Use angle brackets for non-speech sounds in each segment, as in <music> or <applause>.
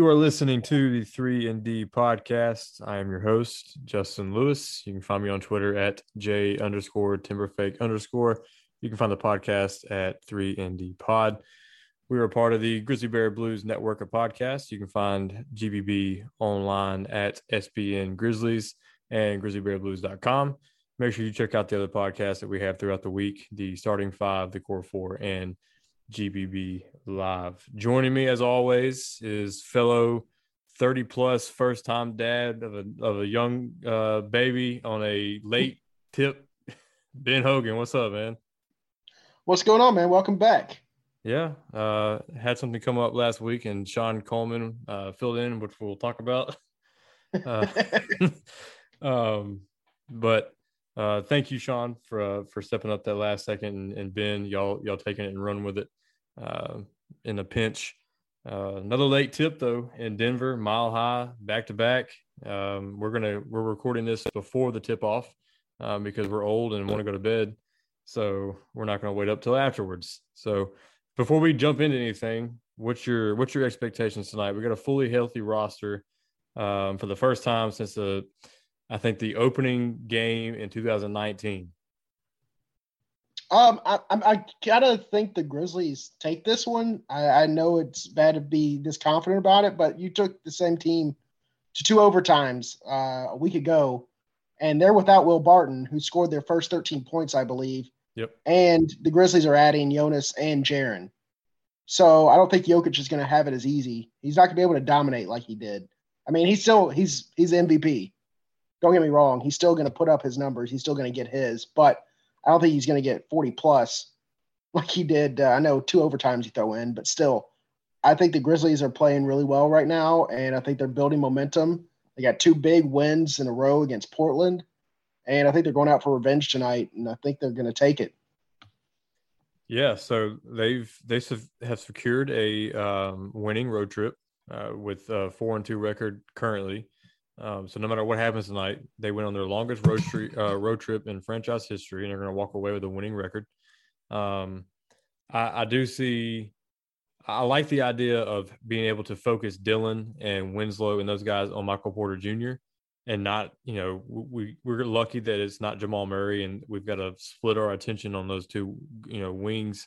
You are listening to the 3 and D podcast. I am your host, Justin Lewis. You can find me on Twitter at J underscore Timberfake underscore. You can find the podcast at 3 and D pod. We are part of the Grizzly Bear Blues network of podcasts. You can find GBB online at SBN Grizzlies and grizzlybearblues.com. Make sure you check out the other podcasts that we have throughout the week the starting five, the core four, and GBB Live. Joining me, as always, is fellow 30 plus first time dad of a, of a young uh, baby on a late <laughs> tip, Ben Hogan. What's up, man? What's going on, man? Welcome back. Yeah, uh, had something come up last week, and Sean Coleman uh, filled in, which we'll talk about. <laughs> Uh, <laughs> um, but uh, thank you, Sean, for uh, for stepping up that last second, and, and Ben, y'all y'all taking it and running with it uh, in a pinch. Uh, another late tip though in Denver, mile high, back to back. Um, we're gonna we're recording this before the tip off um, because we're old and want to go to bed, so we're not gonna wait up till afterwards. So before we jump into anything, what's your what's your expectations tonight? We got a fully healthy roster um, for the first time since the I think the opening game in 2019. Um, I, I, gotta think the Grizzlies take this one. I, I know it's bad to be this confident about it, but you took the same team to two overtimes uh, a week ago, and they're without Will Barton, who scored their first 13 points, I believe. Yep. And the Grizzlies are adding Jonas and Jaren. So I don't think Jokic is going to have it as easy. He's not going to be able to dominate like he did. I mean, he's still he's he's MVP. Don't get me wrong. He's still going to put up his numbers. He's still going to get his, but I don't think he's going to get 40 plus like he did. Uh, I know two overtimes he throw in, but still, I think the Grizzlies are playing really well right now, and I think they're building momentum. They got two big wins in a row against Portland, and I think they're going out for revenge tonight, and I think they're going to take it. Yeah, so they've they have have secured a um, winning road trip uh, with a four and two record currently. Um, so no matter what happens tonight, they went on their longest road, trip, uh, road trip in franchise history, and they're going to walk away with a winning record. Um, I, I, do see. I like the idea of being able to focus Dillon and Winslow and those guys on Michael Porter Jr. and not, you know, we we're lucky that it's not Jamal Murray, and we've got to split our attention on those two, you know, wings.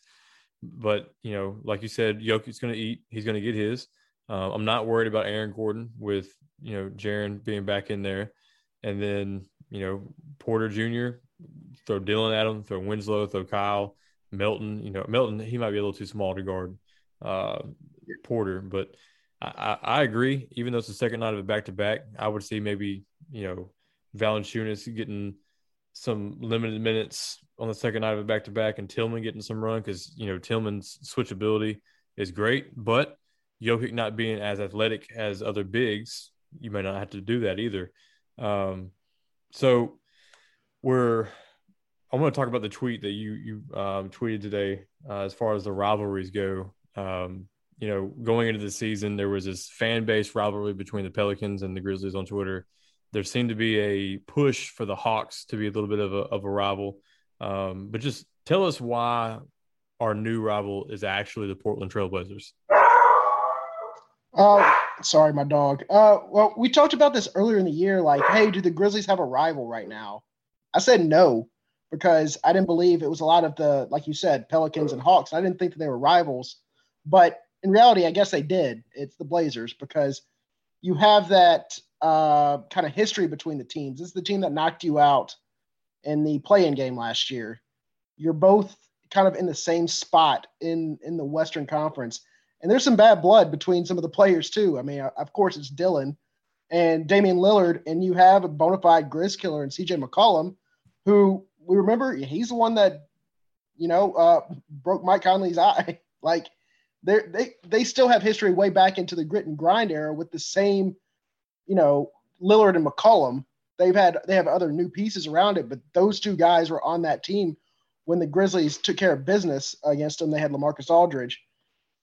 But you know, like you said, Jokic's going to eat. He's going to get his. Uh, I'm not worried about Aaron Gordon with you know Jaren being back in there, and then you know Porter Jr. Throw Dillon at him, throw Winslow, throw Kyle, Melton. You know Melton he might be a little too small to guard uh, Porter, but I, I, I, agree. Even though it's the second night of a back to back, I would see maybe you know Valanciunas getting some limited minutes on the second night of a back to back, and Tillman getting some run because you know Tillman's switchability is great, but Jokic not being as athletic as other bigs, you may not have to do that either. Um, so we're I want to talk about the tweet that you you um, tweeted today uh, as far as the rivalries go. Um, you know, going into the season, there was this fan base rivalry between the Pelicans and the Grizzlies on Twitter. There seemed to be a push for the Hawks to be a little bit of a, of a rival. Um, but just tell us why our new rival is actually the Portland Trailblazers. Uh, sorry, my dog. Uh, well, we talked about this earlier in the year. Like, hey, do the Grizzlies have a rival right now? I said no because I didn't believe it was a lot of the, like you said, Pelicans and Hawks. I didn't think that they were rivals, but in reality, I guess they did. It's the Blazers because you have that uh, kind of history between the teams. This is the team that knocked you out in the play-in game last year. You're both kind of in the same spot in in the Western Conference, and there's some bad blood between some of the players too. I mean, of course, it's Dillon and Damian Lillard, and you have a bona fide Grizz killer and CJ McCollum, who we remember he's the one that you know uh, broke Mike Conley's eye. <laughs> like they they they still have history way back into the grit and grind era with the same, you know, Lillard and McCollum. They've had they have other new pieces around it, but those two guys were on that team when the Grizzlies took care of business against them. They had LaMarcus Aldridge,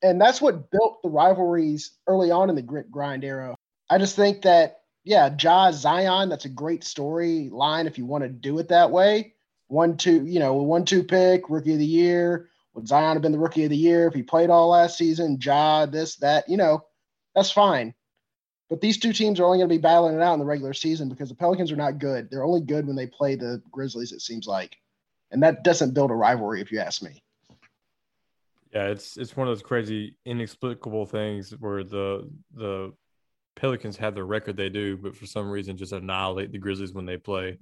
and that's what built the rivalries early on in the grit grind era. I just think that yeah, Ja Zion, that's a great storyline if you want to do it that way. One two, you know, one two pick, rookie of the year would Zion have been the rookie of the year if he played all last season? Ja, this, that, you know, that's fine. But these two teams are only going to be battling it out in the regular season because the Pelicans are not good. They're only good when they play the Grizzlies, it seems like. And that doesn't build a rivalry, if you ask me. Yeah, it's it's one of those crazy, inexplicable things where the the Pelicans have the record they do, but for some reason just annihilate the Grizzlies when they play.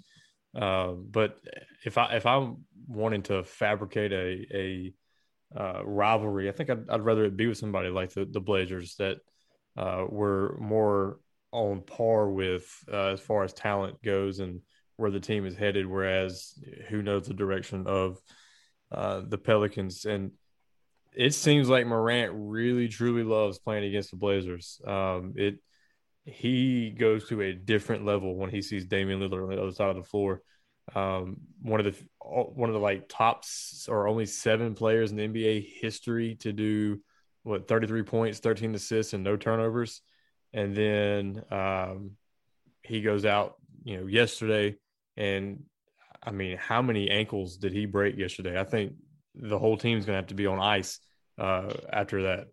Uh, but if I if I'm wanting to fabricate a a uh, rivalry. I think I'd, I'd, rather it be with somebody like the, the Blazers that uh, were more on par with uh, as far as talent goes and where the team is headed. Whereas who knows the direction of uh, the Pelicans and it seems like Morant really truly loves playing against the Blazers. Um, it he goes to a different level when he sees Damian Lillard on the other side of the floor um, one of the one of the like tops or only seven players in the NBA history to do what 33 points, 13 assists, and no turnovers. And then um, he goes out, you know, yesterday, and I mean, how many ankles did he break yesterday? I think the whole team's gonna have to be on ice uh, after that.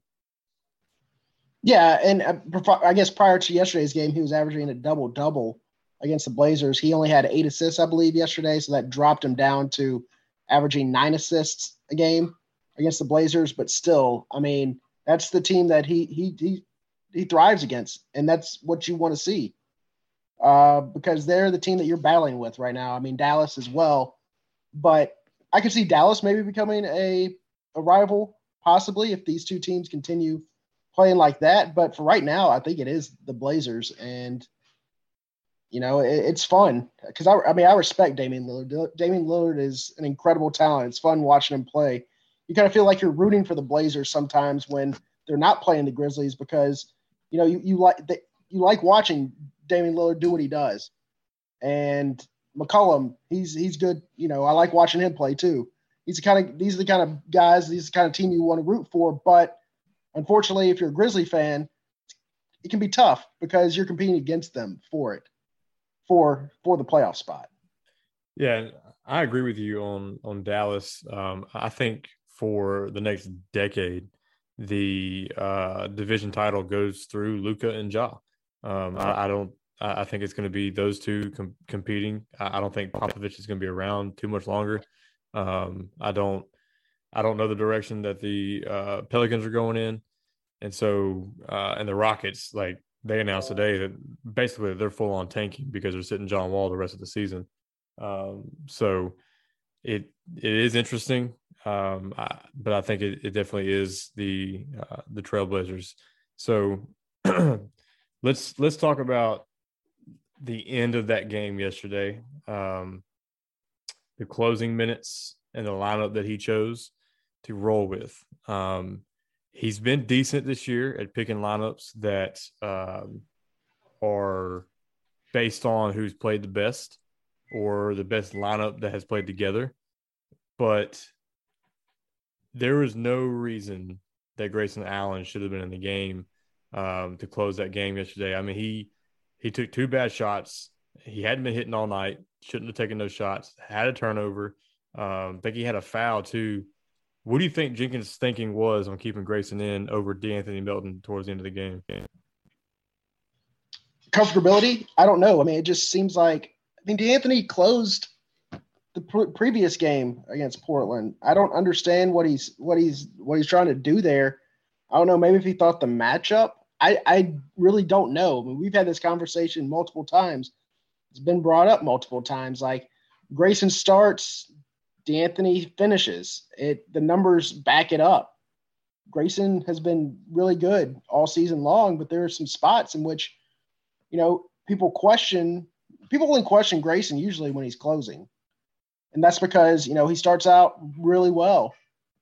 Yeah, and uh, I guess prior to yesterday's game, he was averaging a double double against the Blazers. He only had eight assists, I believe, yesterday. So that dropped him down to averaging nine assists a game against the Blazers. But still, I mean, that's the team that he he he he thrives against, and that's what you want to see. Uh, because they're the team that you're battling with right now. I mean, Dallas as well, but I could see Dallas maybe becoming a a rival possibly if these two teams continue playing like that. But for right now, I think it is the Blazers, and you know, it, it's fun because I, I mean, I respect Damian Lillard. Damian Lillard is an incredible talent. It's fun watching him play. You kind of feel like you're rooting for the Blazers sometimes when they're not playing the Grizzlies because, you know, you, you like you like watching Damian Lillard do what he does. And McCollum, he's he's good. You know, I like watching him play too. He's the kind of these are the kind of guys, these are the kind of team you want to root for. But unfortunately, if you're a Grizzly fan, it can be tough because you're competing against them for it for for the playoff spot. Yeah, I agree with you on on Dallas. Um, I think for the next decade, the uh, division title goes through Luka and Ja. Um, I, I, don't. I think it's going to be those two com- competing. I, don't think Popovich is going to be around too much longer. Um, I don't. I don't know the direction that the uh, Pelicans are going in, and so uh, and the Rockets like they announced today that basically they're full on tanking because they're sitting John Wall the rest of the season. Um, so it it is interesting, um, I, but I think it, it definitely is the uh, the Trailblazers. So <clears throat> let's let's talk about the end of that game yesterday, um, the closing minutes and the lineup that he chose to roll with. Um, he's been decent this year at picking lineups that um, are based on who's played the best or the best lineup that has played together. But there was no reason that Grayson Allen should have been in the game um, to close that game yesterday. I mean, he he took two bad shots. He hadn't been hitting all night. Shouldn't have taken those shots. Had a turnover. Um, I think he had a foul too What do you think Jenkins' thinking was on keeping Grayson in over De'Anthony Melton towards the end of the game? Comfortability? I don't know. I mean, it just seems like I mean De'Anthony closed the pr- previous game against Portland. I don't understand what he's what he's what he's trying to do there. I don't know. Maybe if he thought the matchup. I I really don't know. I mean, we've had this conversation multiple times. It's been brought up multiple times. Like Grayson starts, De'Anthony finishes. It the numbers back it up. Grayson has been really good all season long, but there are some spots in which, you know, people question. People only question Grayson usually when he's closing, and that's because you know he starts out really well.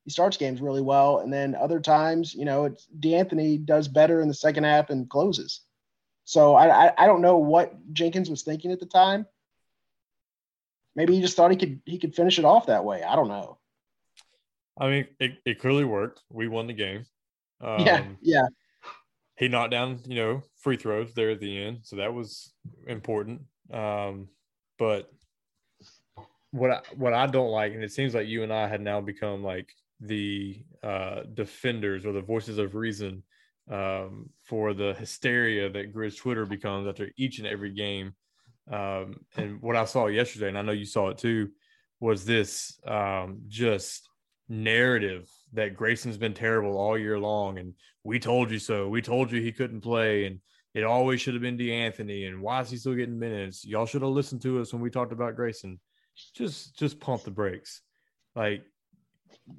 He starts games really well, and then other times, you know, it's De'Anthony does better in the second half and closes. So I, I I don't know what Jenkins was thinking at the time, maybe he just thought he could he could finish it off that way. I don't know. I mean, it, it clearly worked. We won the game. Um, yeah, yeah. He knocked down, you know, free throws there at the end, so that was important. Um, but what I, what I don't like, and it seems like you and I had now become like the uh, defenders or the voices of reason um, for the hysteria that Grizz Twitter becomes after each and every game um, and what I saw yesterday, and I know you saw it too, was this um, just narrative that Grayson's been terrible all year long, and we told you so. We told you he couldn't play, and it always should have been De'Anthony. And why is he still getting minutes? Y'all should have listened to us when we talked about Grayson. Just, just pump the brakes. Like,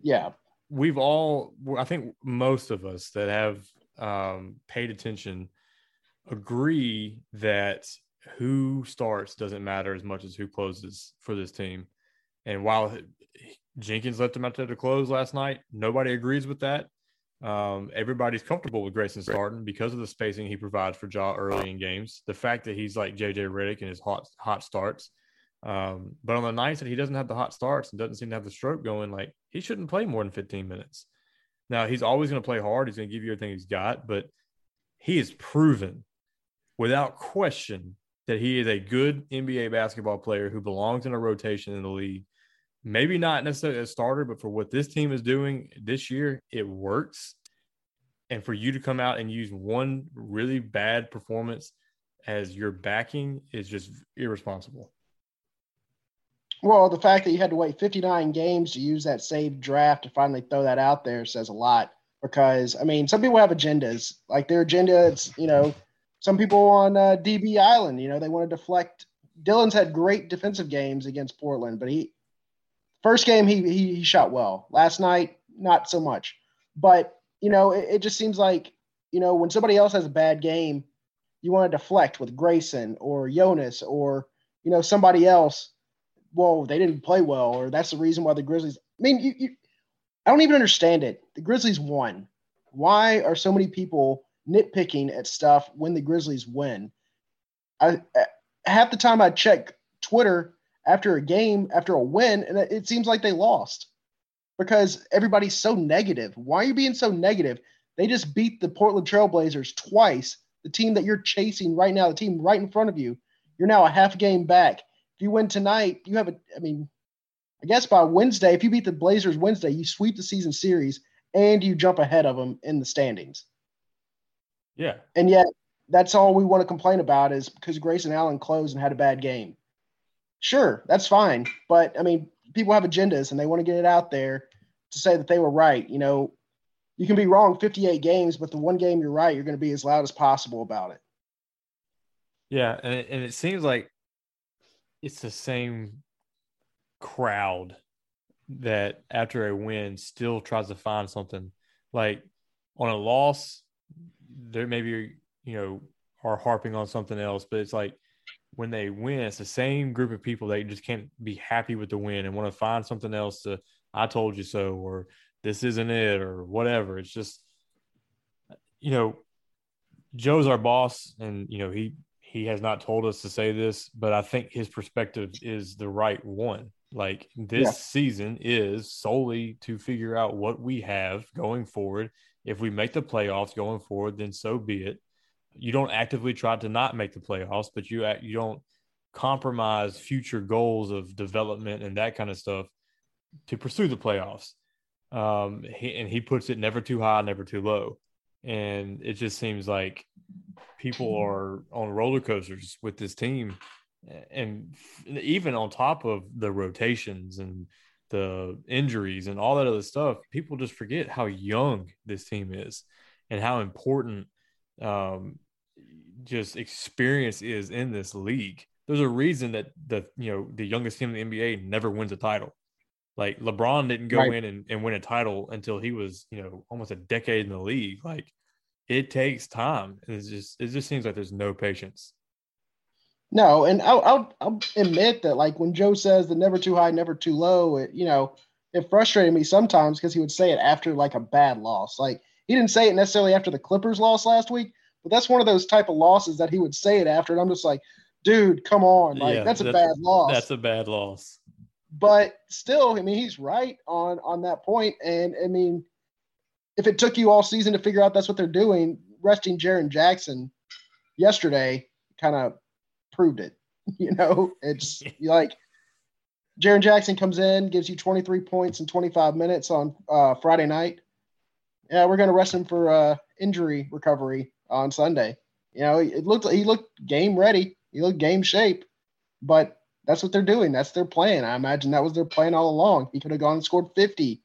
yeah, we've all. I think most of us that have um, paid attention agree that who starts doesn't matter as much as who closes for this team. And while Jenkins left him out there to close last night, nobody agrees with that. Um, everybody's comfortable with Grayson starting because of the spacing he provides for Ja early in games. The fact that he's like JJ Redick and his hot hot starts. Um, but on the nights that he doesn't have the hot starts and doesn't seem to have the stroke going, like he shouldn't play more than 15 minutes. Now he's always going to play hard. He's going to give you everything he's got, but he is proven without question that he is a good NBA basketball player who belongs in a rotation in the league. Maybe not necessarily a starter, but for what this team is doing this year, it works. And for you to come out and use one really bad performance as your backing is just irresponsible. Well, the fact that you had to wait 59 games to use that saved draft to finally throw that out there says a lot. Because I mean, some people have agendas. Like their agenda, it's you know, some people on uh, DB Island, you know, they want to deflect. Dillon's had great defensive games against Portland, but he first game he he, he shot well. Last night, not so much. But you know, it, it just seems like you know when somebody else has a bad game, you want to deflect with Grayson or Jonas or you know somebody else. Well, they didn't play well, or that's the reason why the Grizzlies. I mean, you, you I don't even understand it. The Grizzlies won. Why are so many people nitpicking at stuff when the Grizzlies win. I half the time I check Twitter after a game, after a win, and it seems like they lost because everybody's so negative. Why are you being so negative? They just beat the Portland Trailblazers twice, the team that you're chasing right now, the team right in front of you. You're now a half game back. If you win tonight, you have a, I mean, I guess by Wednesday, if you beat the Blazers Wednesday, you sweep the season series and you jump ahead of them in the standings. Yeah. And yet that's all we want to complain about is because Grayson Allen closed and had a bad game. Sure, that's fine. But I mean, people have agendas and they want to get it out there to say that they were right. You know, you can be wrong 58 games, but the one game you're right, you're going to be as loud as possible about it. Yeah. And it, and it seems like it's the same crowd that after a win still tries to find something like on a loss there maybe you know are harping on something else, but it's like when they win, it's the same group of people that just can't be happy with the win and want to find something else to I told you so or this isn't it or whatever. It's just you know, Joe's our boss and you know he he has not told us to say this, but I think his perspective is the right one. Like this yeah. season is solely to figure out what we have going forward if we make the playoffs going forward, then so be it. You don't actively try to not make the playoffs, but you you don't compromise future goals of development and that kind of stuff to pursue the playoffs. Um, he, and he puts it never too high, never too low. And it just seems like people are on roller coasters with this team. And even on top of the rotations and the injuries and all that other stuff, people just forget how young this team is and how important um, just experience is in this league. There's a reason that the you know the youngest team in the NBA never wins a title. Like LeBron didn't go right. in and, and win a title until he was you know almost a decade in the league. Like it takes time. It's just it just seems like there's no patience. No, and I'll, I'll, I'll admit that like when Joe says the never too high, never too low, it you know it frustrated me sometimes because he would say it after like a bad loss. Like he didn't say it necessarily after the Clippers loss last week, but that's one of those type of losses that he would say it after, and I'm just like, dude, come on, like yeah, that's a that's, bad loss. That's a bad loss. But still, I mean, he's right on on that point. and I mean, if it took you all season to figure out that's what they're doing, resting Jaren Jackson yesterday kind of proved it. <laughs> You know, it's <laughs> like Jaren Jackson comes in, gives you 23 points in 25 minutes on uh, Friday night. Yeah, we're going to rest him for uh, injury recovery on Sunday. You know, it looked he looked game ready. He looked game shape, but that's what they're doing. That's their plan. I imagine that was their plan all along. He could have gone and scored 50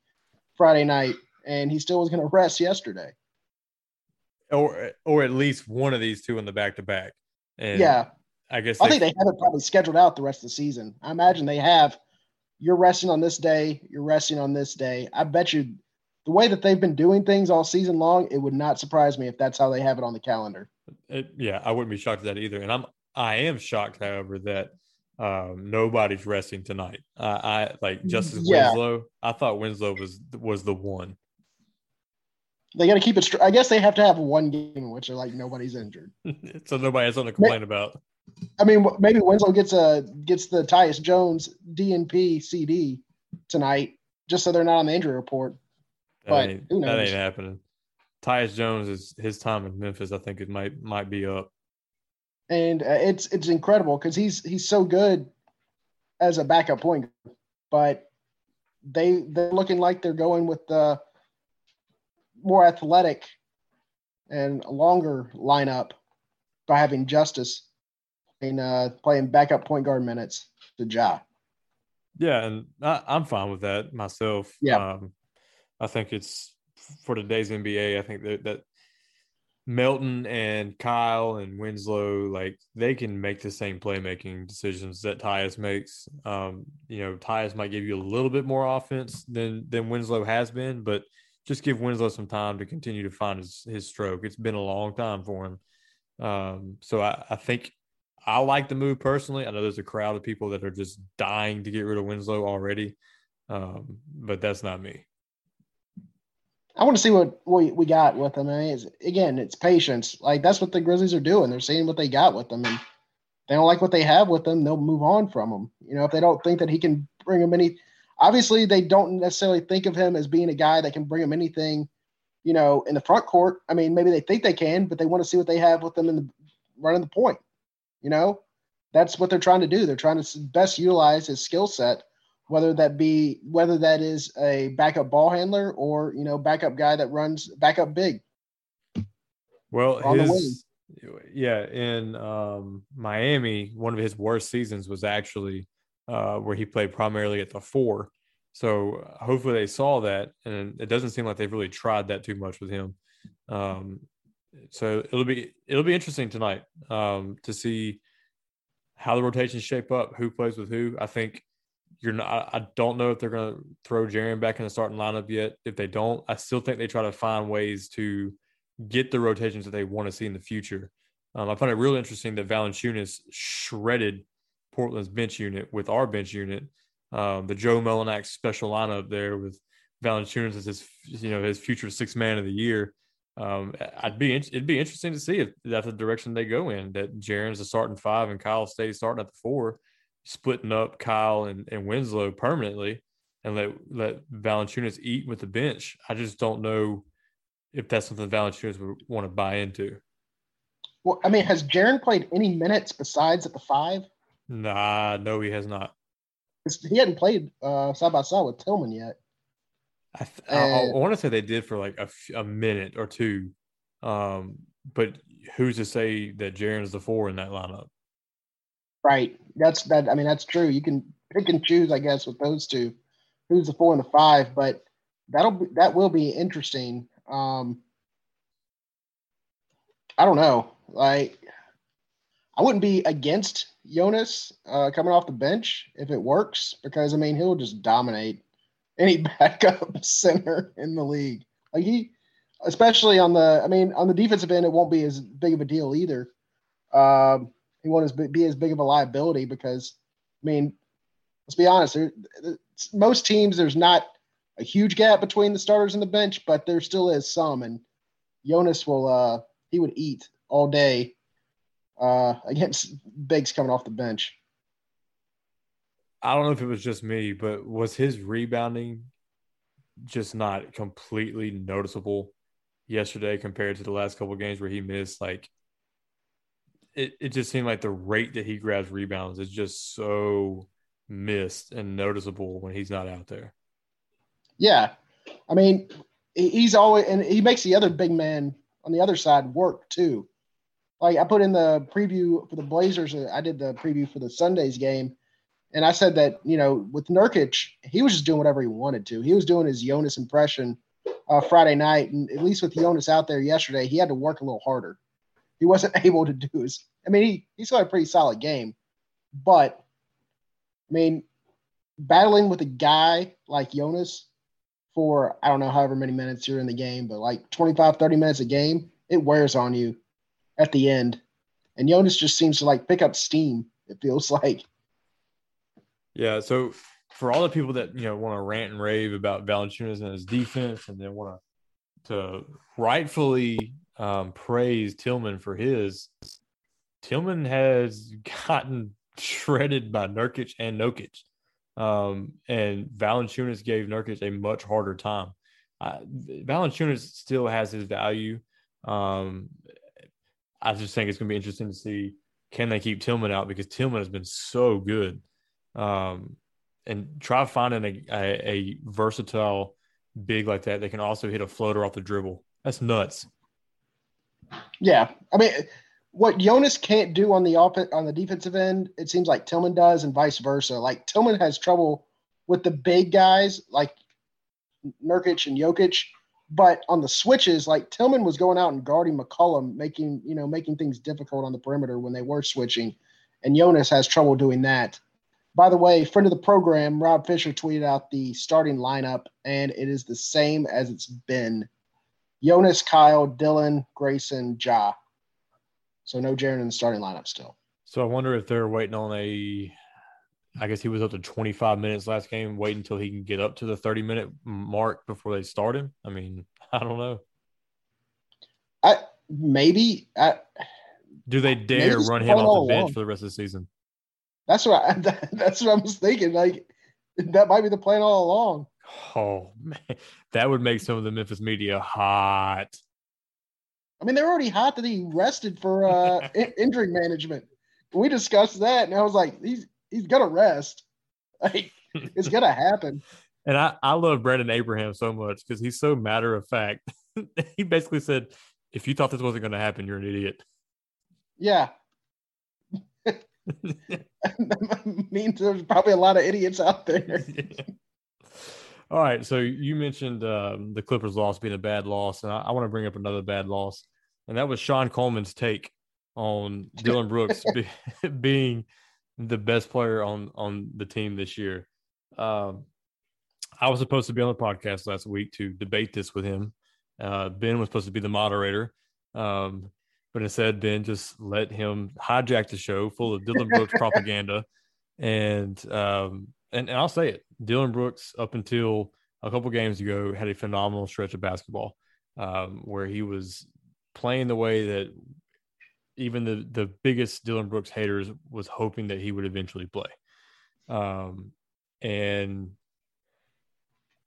Friday night, and he still was going to rest yesterday. Or, or at least one of these two in the back to back. Yeah, I guess I they, think they have it probably scheduled out the rest of the season. I imagine they have. You're resting on this day. You're resting on this day. I bet you the way that they've been doing things all season long, it would not surprise me if that's how they have it on the calendar. It, yeah, I wouldn't be shocked at that either. And I'm I am shocked, however, that um, nobody's resting tonight. Uh, I like Justice yeah. Winslow. I thought Winslow was was the one. They got to keep it. Str- I guess they have to have one game in which like nobody's injured, <laughs> so nobody has something to complain about. I mean, maybe Winslow gets a gets the Tyus Jones DNP CD tonight, just so they're not on the injury report. That but ain't, who knows? That ain't happening. Tyus Jones is his time in Memphis. I think it might might be up. And uh, it's it's incredible because he's he's so good as a backup point, but they they're looking like they're going with the more athletic and longer lineup by having Justice in uh, playing backup point guard minutes to Ja. Yeah, and I, am fine with that myself. Yeah. Um, I think it's for today's NBA. I think that that Melton and Kyle and Winslow, like they can make the same playmaking decisions that Tyus makes. Um, you know, Tyus might give you a little bit more offense than than Winslow has been, but just give Winslow some time to continue to find his his stroke. It's been a long time for him. Um, so I, I think I like the move personally. I know there's a crowd of people that are just dying to get rid of Winslow already, um, but that's not me. I want to see what we, we got with them. I mean, it's, again, it's patience. Like that's what the Grizzlies are doing. They're seeing what they got with them, and they don't like what they have with them. They'll move on from them. You know, if they don't think that he can bring them any, obviously they don't necessarily think of him as being a guy that can bring them anything. You know, in the front court. I mean, maybe they think they can, but they want to see what they have with them in the running the point. You know, that's what they're trying to do. They're trying to best utilize his skill set whether that be whether that is a backup ball handler or you know backup guy that runs backup big. Well, his, yeah, in um, Miami, one of his worst seasons was actually uh, where he played primarily at the four. So hopefully they saw that, and it doesn't seem like they've really tried that too much with him. Um, so it'll be it'll be interesting tonight um, to see how the rotations shape up, who plays with who. I think you're not. I don't know if they're going to throw Jaren back in the starting lineup yet. If they don't, I still think they try to find ways to get the rotations that they want to see in the future. Um, I find it really interesting that Valanciunas shredded Portland's bench unit with our bench unit. Um, the Joe Mullinax special lineup there with Valanciunas as his, you know, his future six man of the year. Um, I'd be it'd be interesting to see if that's the direction they go in. That Jaren's the starting five and Kyle stays starting at the four splitting up Kyle and, and Winslow permanently and let let Valanciunas eat with the bench. I just don't know if that's something Valanciunas would want to buy into. Well, I mean, has Jaren played any minutes besides at the five? Nah, no, he has not. He hadn't played uh, side by side with Tillman yet. I, th- I, I want to say they did for like a, f- a minute or two, um, but who's to say that Jaren is the four in that lineup? Right. That's that. I mean, that's true. You can pick and choose, I guess, with those two. Who's the four and the five? But that'll be, that will be interesting. Um, I don't know. Like, I wouldn't be against Jonas uh, coming off the bench if it works because I mean he'll just dominate any <laughs> backup center in the league. Like he, especially on the, I mean on the defensive end, it won't be as big of a deal either. Um, he won't be as big of a liability because, I mean, let's be honest. There, most teams, there's not a huge gap between the starters and the bench, but there still is some. And Jonas will, uh, he would eat all day uh, against bigs coming off the bench. I don't know if it was just me, but was his rebounding just not completely noticeable yesterday compared to the last couple games where he missed? Like, it, it just seemed like the rate that he grabs rebounds is just so missed and noticeable when he's not out there. Yeah. I mean, he's always, and he makes the other big man on the other side work too like I put in the preview for the Blazers. Uh, I did the preview for the Sundays game, and I said that you know with Nurkic, he was just doing whatever he wanted to. He was doing his Jonas impression uh, Friday night, and at least with Jonas out there yesterday, he had to work a little harder. He wasn't <laughs> able to do his. I mean, he he still had a pretty solid game, but I mean, battling with a guy like Jonas for I don't know however many minutes you're in the game, but like 25, 30 minutes a game, it wears on you at the end. And Jonas just seems to like pick up steam, it feels <laughs> like. Yeah. So for all the people that, you know, want to rant and rave about Valanciunas and his defense and then want to to rightfully um, praise Tillman for his, Tillman has <laughs> gotten shredded by Nurkic and Nokic. Um, and Valanciunas gave Nurkic a much harder time. Uh, Valanciunas still has his value. Um, I just think it's going to be interesting to see can they keep Tillman out because Tillman has been so good. Um, and try finding a, a, a, versatile big like that that can also hit a floater off the dribble. That's nuts. Yeah, I mean, what Jonas can't do on the off- on the defensive end, it seems like Tillman does, and vice versa. Like Tillman has trouble with the big guys like Nurkic and Jokic but on the switches, like Tillman was going out and guarding McCollum, making you know making things difficult on the perimeter when they were switching, and Jonas has trouble doing that. By the way, friend of the program, Rob Fisher tweeted out the starting lineup, and it is the same as it's been. Jonas, Kyle, Dillon, Grayson, Ja. So no Jaren in the starting lineup still. So I wonder if they're waiting on a I guess he was up to 25 minutes last game. Wait until he can get up to the 30 minute mark before they start him. I mean, <laughs> I don't know. I maybe. I, Do they dare run him off the bench along. for the rest of the season? That's what I, <laughs> that's what I was thinking. Like that might be the plan all along. Oh <laughs> man, that would make some of the Memphis media hot. I mean, they're already hot that he rested for uh, <laughs> injury management. We discussed that, and I was like, he's he's gonna rest. <laughs> Like it's gonna happen. And I, I love Brandon Abraham so much because he's so matter of fact. he basically said, if you thought this wasn't going to happen, you're an idiot. Yeah. That means there's probably a lot of idiots out there. All right. So you mentioned um, the Clippers loss being a bad loss, and I, I want to bring up another bad loss, and that was Sean Coleman's take on <laughs> Dillon Brooks be, <laughs> being the best player on on the team this year. Um, I was supposed to be on the podcast last week to debate this with him. Uh, ben was supposed to be the moderator, um, but instead Ben just let him hijack the show full of Dillon Brooks <laughs> propaganda. And, um, and and I'll say it, Dillon Brooks up until a couple games ago had a phenomenal stretch of basketball um, where he was playing the way that even the the biggest Dillon Brooks haters was hoping that he would eventually play. Um, and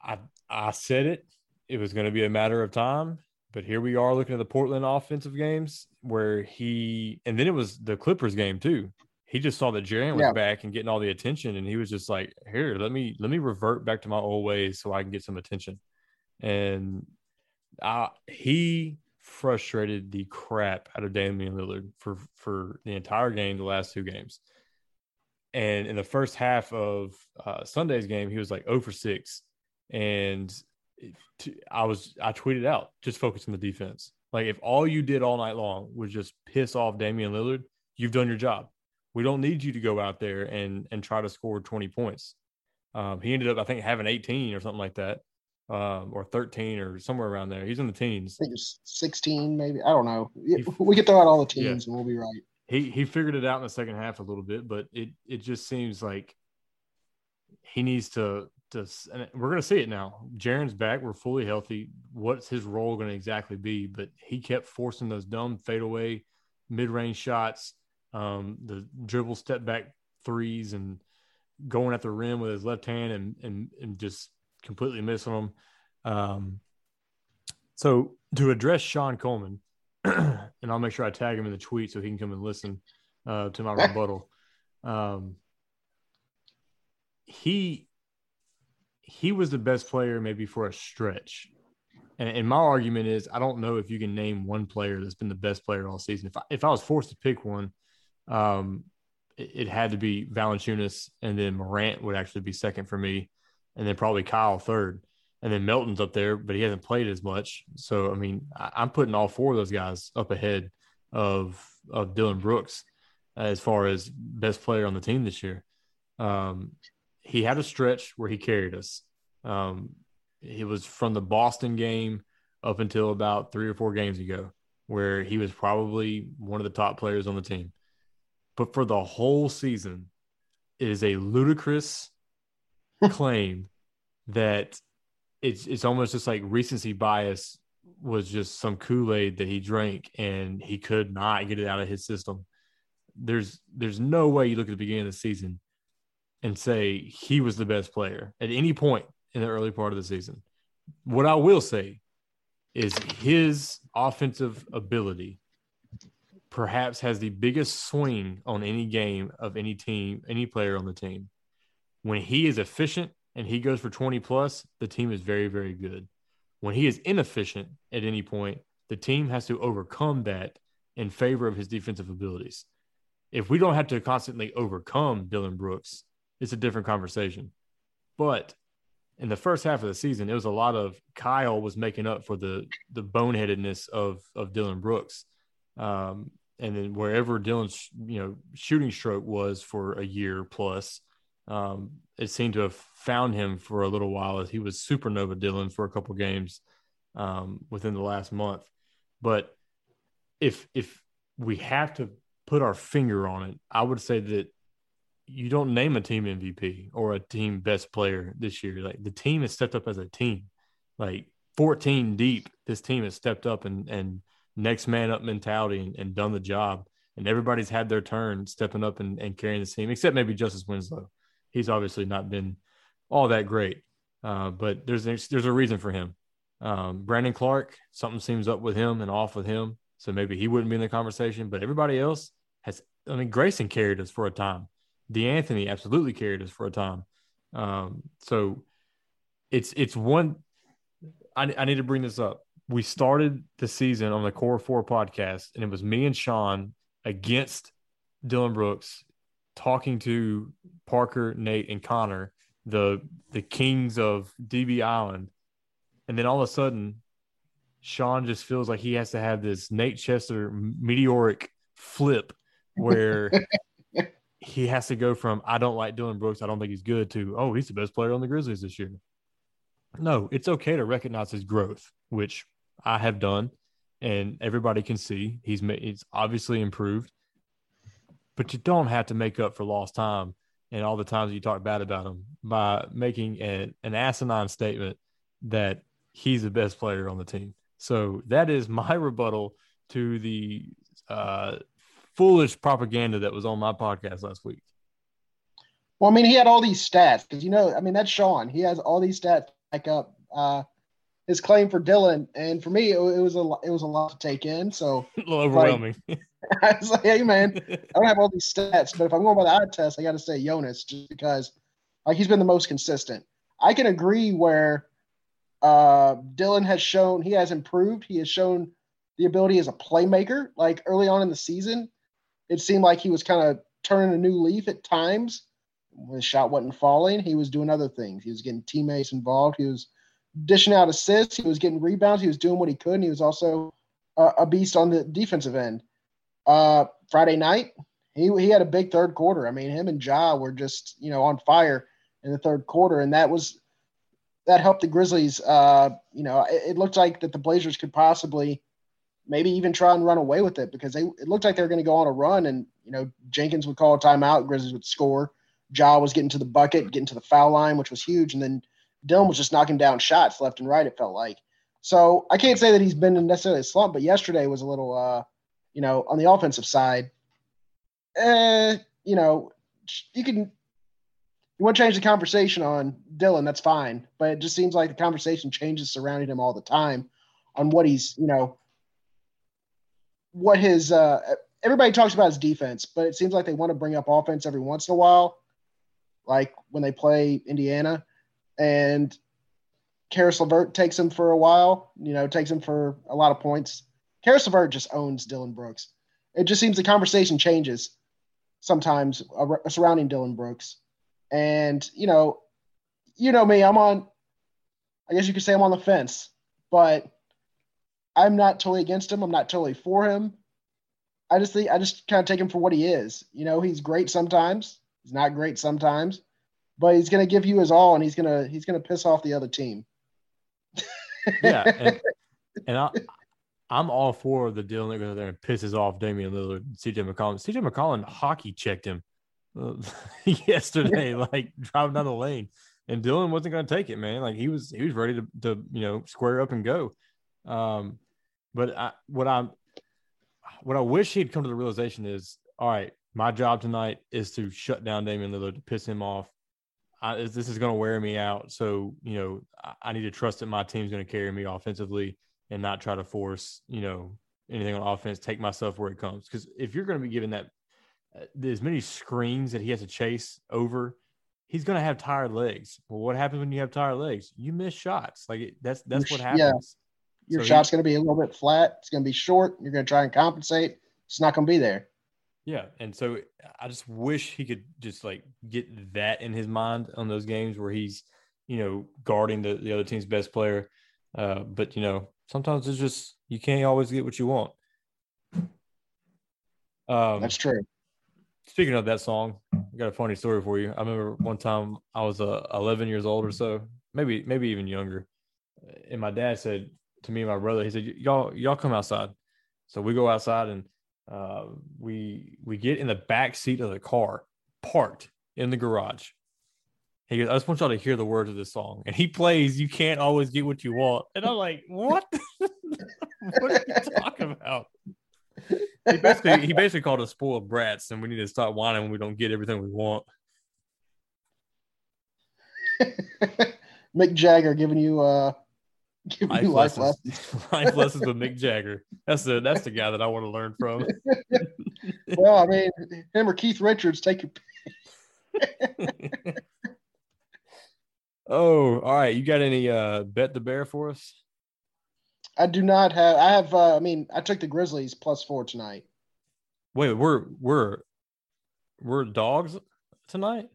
I I said it, it was going to be a matter of time. But here we are looking at the Portland offensive games where he, and then it was the Clippers game too. He just saw that Jaren was yeah. back and getting all the attention, and he was just like, "Here, let me let me revert back to my old ways so I can get some attention." and uh, he frustrated the crap out of Damian Lillard for for the entire game, the last two games. And in the first half of uh, Sunday's game, he was like 0 for 6. And I was, I tweeted out, just focus on the defense. Like, if all you did all night long was just piss off Damian Lillard, you've done your job. We don't need you to go out there and and try to score 20 points. Um, he ended up, I think, having 18 or something like that, um, or 13 or somewhere around there. He's in the teens. I think it's 16, maybe. I don't know. We could throw out all the teams yeah. and we'll be right he he figured it out in the second half a little bit, but it it just seems like he needs to to. And we're gonna see it now. Jaren's back. We're fully healthy. What's his role going to exactly be? But he kept forcing those dumb fadeaway mid range shots, um, the dribble step back threes, and going at the rim with his left hand and and and just completely missing them. Um, so to address Sean Coleman <clears throat> and I'll make sure I tag him in the tweet so he can come and listen uh, to my rebuttal. Um, he he was the best player maybe for a stretch. And, my argument is I don't know if you can name one player that's been the best player all season. If I, if I was forced to pick one, um, it, it, had to be Valanciunas, and then Morant would actually be second for me, and then probably Kyle third and then Melton's up there, but he hasn't played as much. So I mean, I, am putting all four of those guys up ahead of of Dillon Brooks as far as best player on the team this year. Um, he had a stretch where he carried us. Um, it was from the Boston game up until about three or four games ago, where he was probably one of the top players on the team. But for the whole season, it is a ludicrous <laughs> claim that it's it's almost just like recency bias was just some Kool-Aid that he drank and he could not get it out of his system. There's there's no way you look at the beginning of the season and say he was the best player at any point in the early part of the season. What I will say is his offensive ability perhaps has the biggest swing on any game of any team, any player on the team. When he is efficient and he goes for 20 plus, the team is very, very good. When he is inefficient at any point, the team has to overcome that in favor of his defensive abilities. If we don't have to constantly overcome Dillon Brooks, it's a different conversation. But in the first half of the season, it was a lot of Kyle was making up for the the boneheadedness of of Dillon Brooks. Um, and then wherever Dillon's you know shooting stroke was for a year plus, um, it seemed to have found him for a little while as he was supernova Dillon for a couple games um, within the last month. But if if we have to put our finger on it, I would say that you don't name a team MVP or a team best player this year. Like the team has stepped up as a team. Like 14 deep, this team has stepped up and and next man up mentality and, and done the job. And everybody's had their turn stepping up and, and carrying the team, except maybe Justice Winslow he's obviously not been all that great. Uh, but there's there's a reason for him. Um, Brandon Clarke, something seems up with him and off with him, so maybe he wouldn't be in the conversation. But everybody else has. I mean, Grayson carried us for a time. De'Anthony absolutely carried us for a time. Um, so it's it's one. I, I need to bring this up. We started the season on the Core Four podcast, and it was me and Sean against Dillon Brooks talking to Parker, Nate, and Connor, the the kings of DB Island, and then all of a sudden, Sean just feels like he has to have this Nate Chester meteoric flip where <laughs> he has to go from I don't like Dillon Brooks, I don't think he's good to oh he's the best player on the Grizzlies this year. No, it's okay to recognize his growth, which I have done, and everybody can see he's he's obviously improved but you don't have to make up for lost time and all the times you talk bad about him by making an, an asinine statement that he's the best player on the team. So that is <laughs> my rebuttal to the uh, foolish propaganda that was on my podcast last week. Well, I mean, he had all these stats because you know, I mean, that's Sean. He has all these stats back up uh, his claim for Dillon, and for me, it, it, was a it was a lot to take in. So <laughs> a little overwhelming. Like, <laughs> I was like, hey man, I don't have all these stats, but if I'm going by the eye test, I got to say Jonas just because like he's been the most consistent. I can agree where Uh, Dillon has shown he has improved. He has shown the ability as a playmaker. Like early on in the season, it seemed like he was kind of turning a new leaf at times. When his shot wasn't falling, he was doing other things. He was getting teammates involved. He was dishing out assists. He was getting rebounds. He was doing what he could. And he was also a, a beast on the defensive end. Uh, Friday night, he he had a big third quarter. I mean, him and Ja were just you know on fire in the third quarter, and that was that helped the Grizzlies. Uh, you know, it, it looked like that the Blazers could possibly maybe even try and run away with it because they it looked like they were going to go on a run, and you know Jenkins would call a timeout, Grizzlies would score. Ja was getting to the bucket, getting to the foul line, which was huge, and then Dillon was just knocking down shots left and right. It felt like. So I can't say that he's been in necessarily a slump, but yesterday was a little, uh, you know, on the offensive side. Eh, you know, you can you want to change the conversation on Dillon, that's fine. But it just seems like the conversation changes surrounding him all the time on what he's, you know, what his uh everybody talks about his defense, but it seems like they want to bring up offense every once in a while, like when they play Indiana and Caris LeVert takes him for a while, you know, takes him for a lot of points. Caris LeVert just owns Dillon Brooks. It just seems the conversation changes sometimes surrounding Dillon Brooks. And, you know, you know me, I'm on, I guess you could say I'm on the fence, but I'm not totally against him. I'm not totally for him. I just think, I just kind of take him for what he is. You know, he's great sometimes, he's not great sometimes but he's going to give you his all, and he's going to he's going to piss off the other team. <laughs> yeah, and, and I, I'm all for the deal that goes there and pisses off Damian Lillard, CJ McCollum. CJ McCollum hockey checked him uh, <laughs> yesterday, like driving down the lane, and Dillon wasn't going to take it, man. Like he was he was ready to to you know square up and go. Um, but I, what I'm what I wish he'd come to the realization is, all right, my job tonight is to shut down Damian Lillard to piss him off I, this is going to wear me out. So, you know, I, I need to trust that my team's going to carry me offensively and not try to force, you know, anything on offense, take myself where it comes. Because if you're going to be given that, uh, as many screens that he has to chase over, he's going to have tired legs. Well, what happens when you have tired legs? You miss shots. Like that's that's what happens. Yeah. Your so shot's going to be a little bit flat. It's going to be short. You're going to try and compensate. It's not going to be there. Yeah, and so I just wish he could just like get that in his mind on those games where he's, you know, guarding the, the other team's best player. Uh, but you know, sometimes it's just you can't always get what you want. Um, That's true. Speaking of that song, I got a funny story for you. I remember one time I was uh, 11 years old or so, maybe maybe even younger, and my dad said to me and my brother, he said, "Y'all y'all come outside." So we go outside and uh, we we get in the back seat of the car, parked in the garage. He goes, I just want y'all to hear the words of this song. And he plays, You Can't Always Get What You Want. And I'm like, What? <laughs> what are you talking about? He basically he basically called us spoiled brats, and we need to stop whining when we don't get everything we want. <laughs> Mick Jagger giving you uh life, life lessons. lessons. <laughs> life lessons with Mick Jagger. That's the that's the guy that I want to learn from. <laughs> well, I mean, him or Keith Richards, take your. <laughs> oh, all right. You got any uh bet the bear for us? I do not have. I have. Uh, I mean, I took the Grizzlies plus four tonight. Wait, we're we're we're dogs tonight.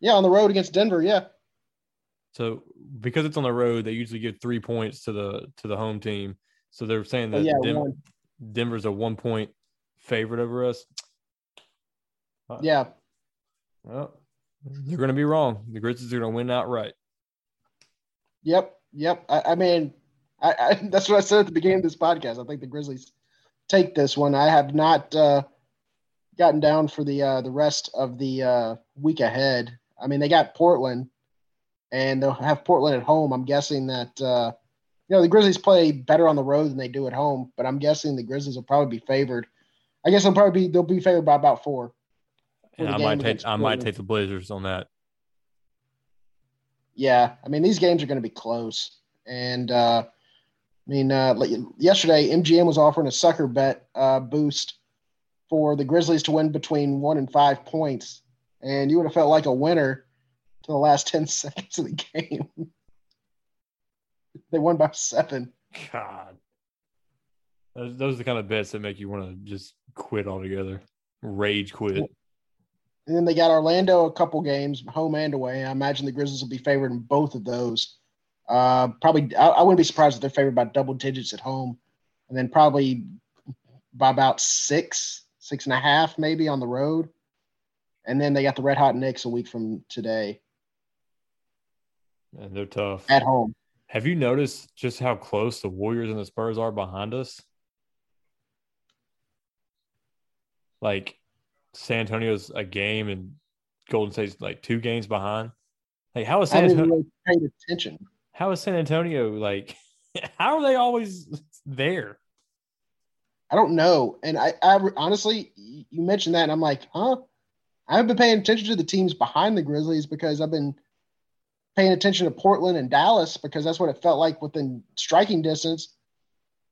Yeah, on the road against Denver. Yeah. So because it's on the road, they usually give three points to the to the home team. So they're saying that oh, yeah, Denver, Denver's a one point favorite over us. Uh, yeah. Well, you're going to be wrong. The Grizzlies are going to win outright. Yep. Yep. I, I mean, I, I, <laughs> that's what I said at the beginning of this podcast. I think the Grizzlies take this one. I have not uh, gotten down for the uh, the rest of the uh, week ahead. I mean, they got Portland and they'll have Portland at home. I'm guessing that uh, you know the Grizzlies play better on the road than they do at home, but I'm guessing the Grizzlies will probably be favored. I guess they'll probably be they'll be favored by about four. And I might take I might take the Blazers on that. Yeah, I mean these games are going to be close, and uh, I mean uh, yesterday MGM was offering a sucker bet uh, boost for the Grizzlies to win between one and five points, and you would have felt like a winner to the last 10 <laughs> seconds of the game. They won by seven. God. Those, those are the kind of bets that make you want to just quit altogether, rage quit. And then they got Orlando a couple games, home and away. I imagine the Grizzlies will be favored in both of those. Uh, probably, I, I wouldn't be surprised if they're favored by double digits at home, and then probably by about six, six and a half, maybe on the road. And then they got the Red Hot Knicks a week from today And they're tough. at home. Have you noticed just how close the Warriors and the Spurs are behind us? Like San Antonio's a game and Golden State's like two games behind. Like how is San Antonio, really attention. how is San Antonio like <laughs> how are they always there? I don't know. And I, I honestly, you mentioned that, and I'm like, huh? I haven't been paying attention to the teams behind the Grizzlies because I've been paying attention to Portland and Dallas because that's what it felt like within striking distance.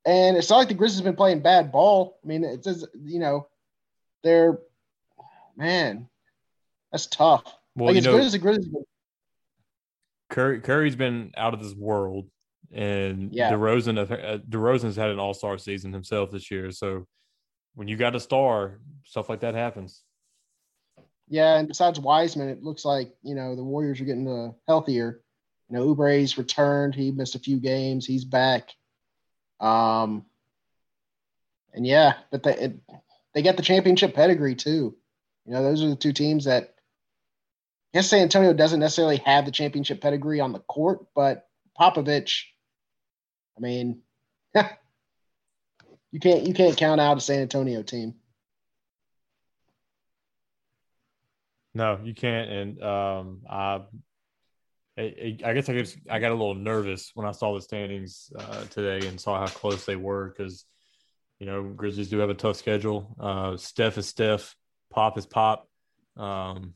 And it's not like the Grizzlies have been playing bad ball. I mean, it says, you know, they're, man, that's tough. Well, like, as know, good as the Grizzlies, Curry Curry's been out of this world, and Yeah. DeRozan uh, DeRozan's had an All Star season himself this year. So when you got a star, stuff like that happens. Yeah, and besides Wiseman, it looks like you know the Warriors are getting uh, healthier. You know, Oubre's returned; he missed a few games. He's back. Um, and yeah, but they it, they get the championship pedigree too. You know, those are the two teams that. I guess San Antonio doesn't necessarily have the championship pedigree on the court, but Popovich, I mean, <laughs> you can't you can't count out a San Antonio team. No, you can't. And um, I, I, I guess I just I got a little nervous when I saw the standings uh, today and saw how close they were because, you know, Grizzlies do have a tough schedule. Uh, Steph is Steph, Pop is Pop. Um,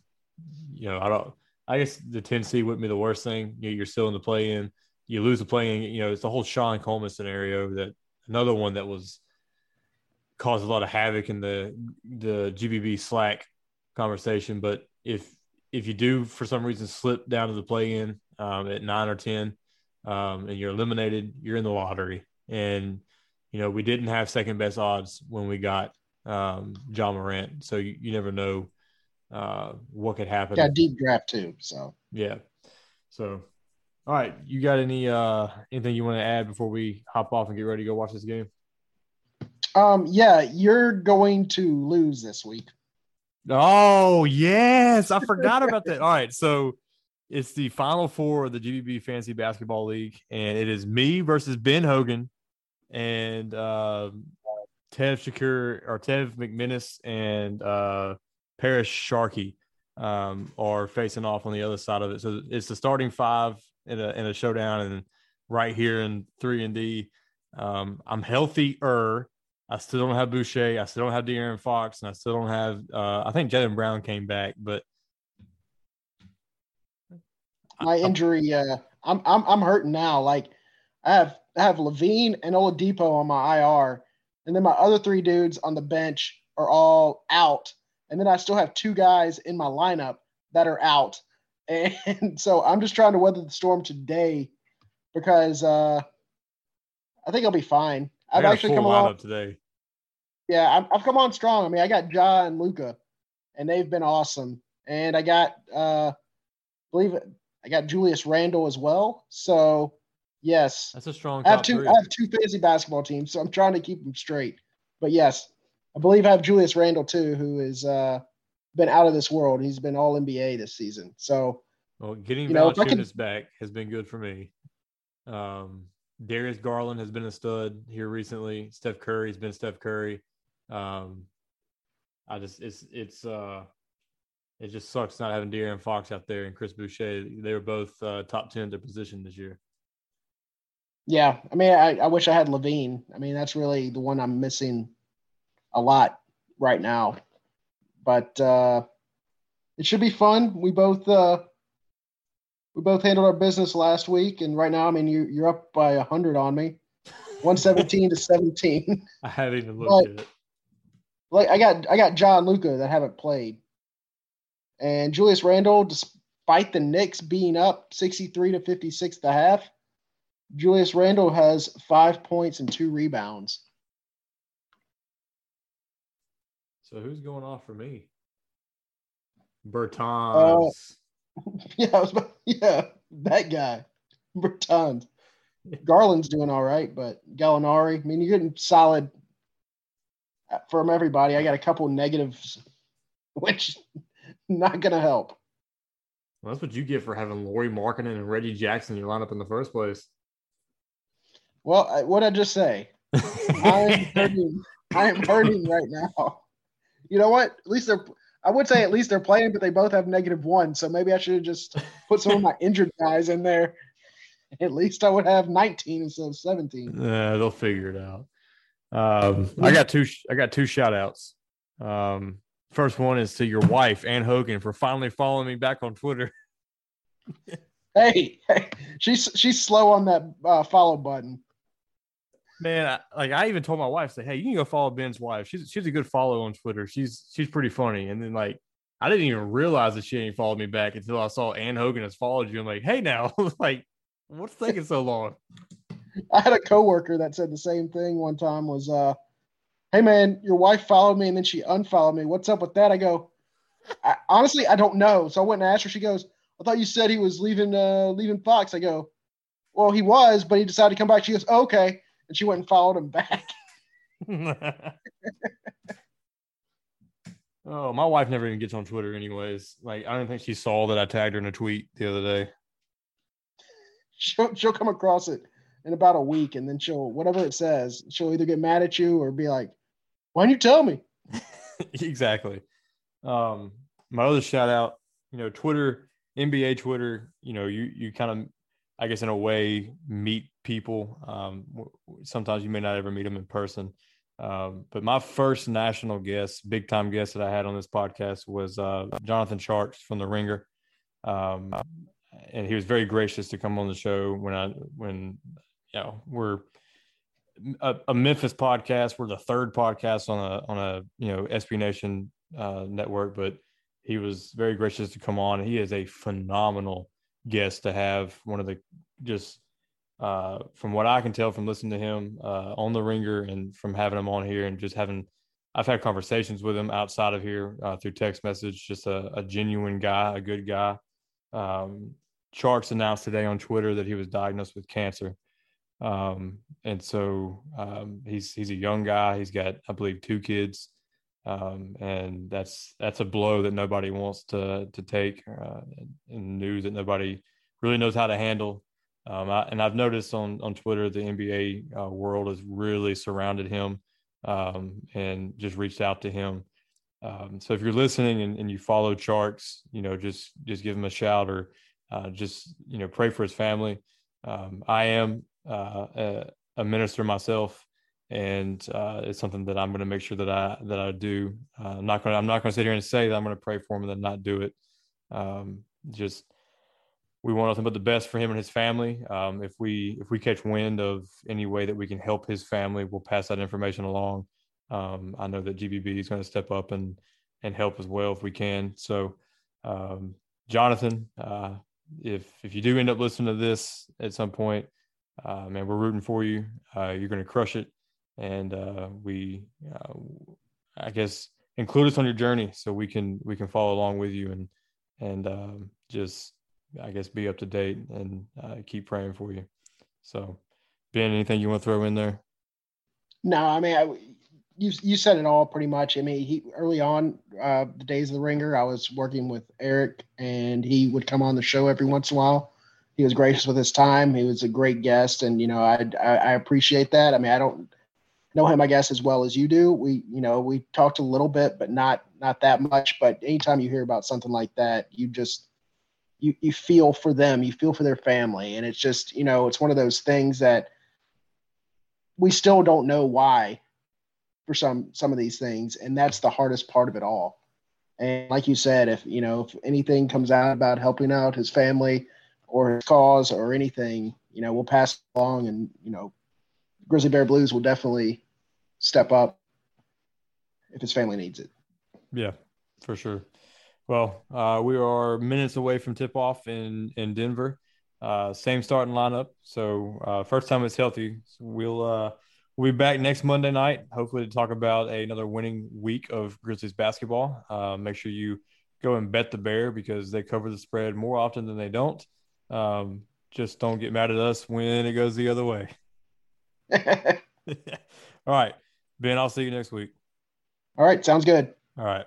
you know, I don't. I guess the 10 seed wouldn't be the worst thing. You you're still in the play in. You lose the play in. You know, it's the whole Sean Coleman scenario that another one that was caused a lot of havoc in the the GBB Slack conversation. But if if you do for some reason slip down to the play in um, at nine or ten, um, and you're eliminated, you're in the lottery. And you know we didn't have second best odds when we got um, Ja Morant, so you, you never know uh, what could happen. Got a deep draft too, so. Yeah. So, all right, you got any uh anything you want to add before we hop off and get ready to go watch this game? Um, yeah, you're going to lose this week. Oh yes, I forgot about that. All right, so it's the final four of the GBB Fantasy Basketball League, and it is me versus Ben Hogan and uh, Tev Shakur or Tev McMinnis and uh, Paris Sharkey um, are facing off on the other side of it. So it's the starting five in a in a showdown, and right here in three and D, um, I'm healthier. I still don't have Boucher. I still don't have De'Aaron Fox, and I still don't have. Uh, I think Jaylen Brown came back, but My injury, uh, I'm I'm I'm hurting now. Like I have I have LaVine and Oladipo on my IR, and then my other three dudes on the bench are all out, and then I still have two guys in my lineup that are out, <laughs> and so I'm just trying to weather the storm today because uh, I think I'll be fine. I've actually come along. today. Yeah, I've, I've come on strong. I mean, I got Ja and Luka, and they've been awesome. And I got, uh, believe it, I got Julius Randle as well. So yes, That's a strong. I have two. three. I have two fantasy basketball teams, so I'm trying to keep them straight. But yes, I believe I have Julius Randle too, who has uh, been out of this world. He's been All NBA this season. So Well, getting You know, if I Valanciunas could- back has been good for me. Um, Darius Garland has been a stud here recently. Steph Curry's been Steph Curry. Um, I just it's it's uh it just sucks not having De'Aaron Fox out there and Chris Boucher. They were both uh, top ten at their position this year. yeah, I mean, I, I wish I had LaVine. I mean, that's really the one I'm missing a lot right now. But uh, it should be fun. We both uh, we both handled our business last week, and right now, I mean, you you're up by hundred on me, <laughs> one seventeen to seventeen. I haven't even looked But- at it. Like I got I got John Luka that haven't played, and Julius Randle, despite the Knicks being up sixty three to fifty six the half, Julius Randle has five points and two rebounds. So who's going off for me? Bertans. Uh, <laughs> yeah, was, yeah, that guy, Bertans. <laughs> Garland's doing all right, but Gallinari. I mean, you're getting solid from everybody. I got a couple negatives, <laughs> which not going to help. Well, that's what you get for having Lauri Markkanen and Reggie Jackson in your lineup in the first place. Well, what I just say, I am <laughs> hurting. I am hurting right now. You know what? At least they're. I would say at least they're playing, but they both have negative one. So maybe I should have just put some of my <laughs> injured guys in there. At least I would have 19 instead of 17. Yeah, they'll figure it out. Um, I got two. I got two shout outs. Um, first one is to your wife, Ann Hogan, for finally following me back on Twitter. <laughs> hey, hey, she's she's slow on that uh, follow button. Man, I, like I even told my wife, say, "Hey, you can go follow Ben's wife. She's she's a good follow on Twitter. She's she's pretty funny." And then like I didn't even realize that she ain't followed me back until I saw Ann Hogan has followed you. I'm like, "Hey, now, <laughs> like, what's taking so long?" <laughs> I had a coworker that said the same thing one time. Was uh, "Hey man, your wife followed me and then she unfollowed me. What's up with that?" I go, I, "Honestly, I don't know." So I went and asked her. She goes, "I thought you said he was leaving uh leaving Fox." I go, "Well, he was, but he decided to come back." She goes, oh, "Okay," and she went and followed him back. <laughs> oh, my wife never even gets on Twitter, anyways. Like, I don't think she saw that I tagged her in a tweet the other day. She'll she'll come across it in about a week, and then she'll whatever it says, she'll either get mad at you or be like, "Why didn't you tell me?" <laughs> exactly. Um, my other shout out, you know, Twitter, NBA Twitter. You know, you you kind of, I guess, in a way, meet people. Um, sometimes you may not ever meet them in person. Um, but my first national guest, big time guest that I had on this podcast was uh, Jonathan Tjarks from The Ringer. Um, and he was very gracious to come on the show when I when you know we're a, a, Memphis podcast. We're the third podcast on a on a you know SB Nation uh, network, but he was very gracious to come on. He is a phenomenal guest to have. One of the just uh, from what I can tell from listening to him uh, on the Ringer and from having him on here and just having I've had conversations with him outside of here uh, through text message. Just a, a, genuine guy, a good guy. Um, announced today on Twitter that he was diagnosed with cancer. Um, and so um, he's he's a young guy. He's got, I believe, two kids, um, and that's that's a blow that nobody wants to to take, uh, and news that nobody really knows how to handle. Um, I, and I've noticed on on Twitter the NBA uh, world has really surrounded him um, and just reached out to him. Um, so if you're listening and, and you follow Tjarks, you know, just just give him a shout or uh, just you know pray for his family. I am uh, a, minister myself, and uh, it's something that I'm going to make sure that I that I do. Uh, I'm not going. I'm not going to sit here and say that I'm going to pray for him and then not do it. Um, just we want nothing but the best for him and his family. Um, if we if we catch wind of any way that we can help his family, we'll pass that information along. Um, I know that GBB is going to step up and and help as well if we can. So, um, Jonathan, uh, if if you do end up listening to this at some point, uh, man, we're rooting for you. Uh, you're going to crush it, and uh, we, uh, I guess, include us on your journey so we can we can follow along with you and and um, just, I guess, be up to date and uh, keep praying for you. So, Ben, anything you want to throw in there? No, I mean, I, you you said it all pretty much. I mean, he early on uh, the days of the Ringer, I was working with Eric, and he would come on the show every once in a while he was gracious with his time. He was a great guest, and you know, I, I, I appreciate that. I mean, I don't know him, I guess, as well as you do. We, you know, we talked a little bit, but not not that much. But anytime you hear about something like that, you just you you feel for them, you feel for their family, and it's just you know, it's one of those things that we still don't know why for some some of these things, and that's the hardest part of it all. And like you said, if you know if anything comes out about helping out his family or his cause or anything, you know, we'll pass along and, you know, Grizzly Bear Blues will definitely step up if his family needs it. Yeah, for sure. Well, uh, we are minutes away from tip off in, in Denver. Uh, same starting lineup. So uh, first time it's healthy. So we'll uh, we'll be back next Monday night, hopefully to talk about a, another winning week of Grizzlies basketball. Uh, make sure you go and bet the Bear because they cover the spread more often than they don't. Um, just don't get mad at us when it goes the other way. <laughs> <laughs> All right, Ben. I'll see you next week. All right, sounds good. All right.